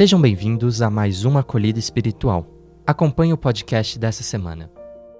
Sejam bem-vindos a mais uma acolhida espiritual. Acompanhe o podcast dessa semana.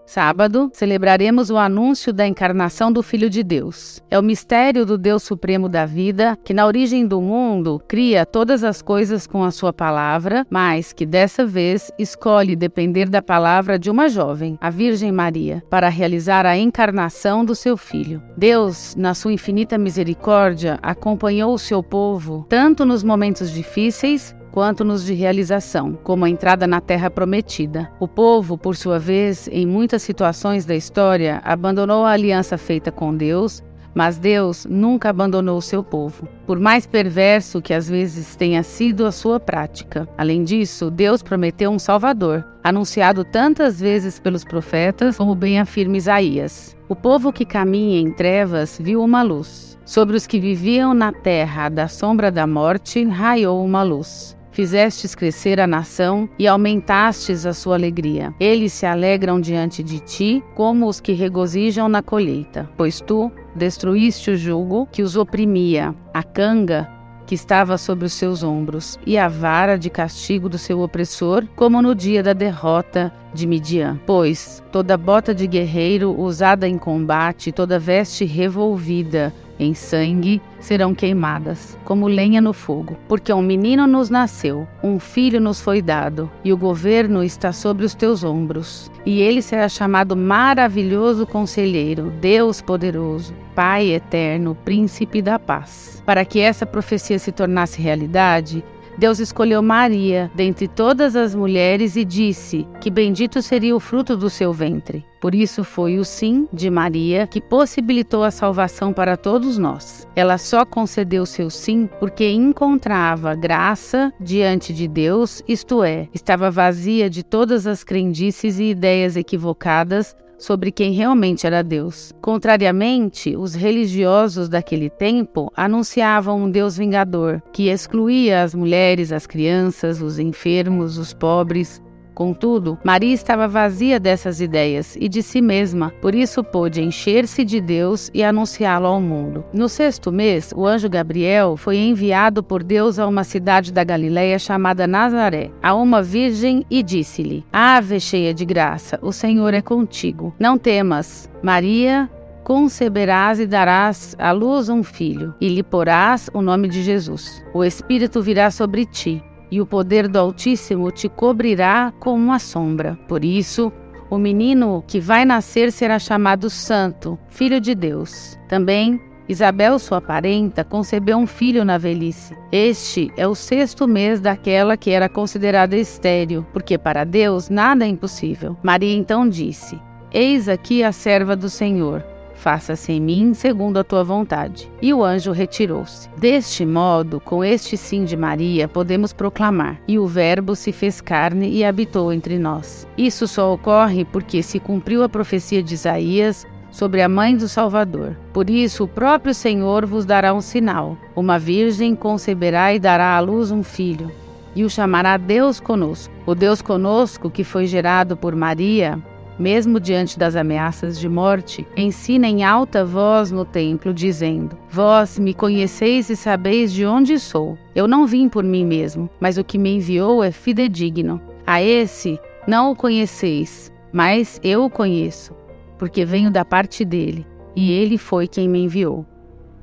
Sábado, celebraremos o anúncio da encarnação do Filho de Deus. É o mistério do Deus Supremo da vida, que na origem do mundo cria todas as coisas com a sua palavra, mas que dessa vez escolhe depender da palavra de uma jovem, a Virgem Maria, para realizar a encarnação do seu filho. Deus, na sua infinita misericórdia, acompanhou o seu povo tanto nos momentos difíceis quanto nos de realização, como a entrada na terra prometida. O povo, por sua vez, em muitas situações da história, abandonou a aliança feita com Deus, mas Deus nunca abandonou o seu povo, por mais perverso que às vezes tenha sido a sua prática. Além disso, Deus prometeu um Salvador, anunciado tantas vezes pelos profetas, como bem afirma Isaías. O povo que caminha em trevas viu uma luz. Sobre os que viviam na terra da sombra da morte, raiou uma luz. Fizestes crescer a nação e aumentastes a sua alegria. Eles se alegram diante de ti, como os que regozijam na colheita. Pois tu destruíste o jugo que os oprimia, a canga que estava sobre os seus ombros, e a vara de castigo do seu opressor, como no dia da derrota de Midian. Pois toda bota de guerreiro usada em combate, toda veste revolvida, em sangue serão queimadas, como lenha no fogo. Porque um menino nos nasceu, um filho nos foi dado, e o governo está sobre os teus ombros. E ele será chamado Maravilhoso Conselheiro, Deus Poderoso, Pai Eterno, Príncipe da Paz. Para que essa profecia se tornasse realidade, Deus escolheu Maria dentre todas as mulheres e disse que bendito seria o fruto do seu ventre. Por isso foi o sim de Maria que possibilitou a salvação para todos nós. Ela só concedeu seu sim porque encontrava graça diante de Deus, isto é, estava vazia de todas as crendices e ideias equivocadas sobre quem realmente era Deus. Contrariamente, os religiosos daquele tempo anunciavam um Deus vingador, que excluía as mulheres, as crianças, os enfermos, os pobres, Contudo, Maria estava vazia dessas ideias e de si mesma, por isso pôde encher-se de Deus e anunciá-lo ao mundo. No sexto mês, o anjo Gabriel foi enviado por Deus a uma cidade da Galiléia chamada Nazaré, a uma virgem e disse-lhe: Ave cheia de graça, o Senhor é contigo. Não temas, Maria, conceberás e darás à luz um filho, e lhe porás o nome de Jesus. O Espírito virá sobre ti e o poder do Altíssimo te cobrirá como uma sombra. Por isso, o menino que vai nascer será chamado Santo, Filho de Deus. Também Isabel, sua parenta, concebeu um filho na velhice. Este é o sexto mês daquela que era considerada estéril, porque para Deus nada é impossível. Maria então disse: Eis aqui a serva do Senhor faça-se em mim segundo a tua vontade. E o anjo retirou-se. Deste modo, com este sim de Maria, podemos proclamar: E o Verbo se fez carne e habitou entre nós. Isso só ocorre porque se cumpriu a profecia de Isaías sobre a mãe do Salvador. Por isso, o próprio Senhor vos dará um sinal: uma virgem conceberá e dará à luz um filho. E o chamará Deus conosco. O Deus conosco, que foi gerado por Maria, mesmo diante das ameaças de morte, ensina em alta voz no templo, dizendo: Vós me conheceis e sabeis de onde sou. Eu não vim por mim mesmo, mas o que me enviou é fidedigno. A esse não o conheceis, mas eu o conheço, porque venho da parte dele, e ele foi quem me enviou.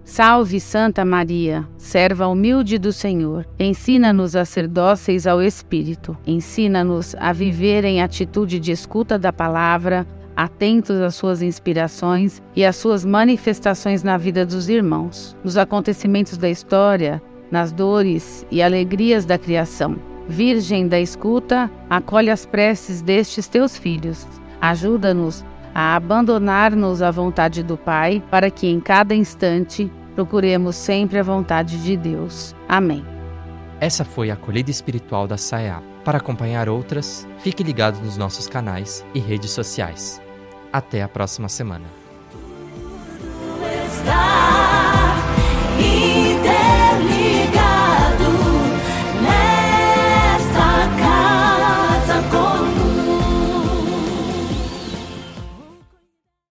Salve Santa Maria, serva humilde do Senhor. Ensina-nos a ser dóceis ao Espírito. Ensina-nos a viver em atitude de escuta da palavra, atentos às suas inspirações e às suas manifestações na vida dos irmãos, nos acontecimentos da história, nas dores e alegrias da criação. Virgem da escuta, acolhe as preces destes teus filhos. Ajuda-nos a abandonar-nos à vontade do Pai, para que em cada instante procuremos sempre a vontade de Deus. Amém. Essa foi a acolhida espiritual da SAEA. Para acompanhar outras, fique ligado nos nossos canais e redes sociais. Até a próxima semana.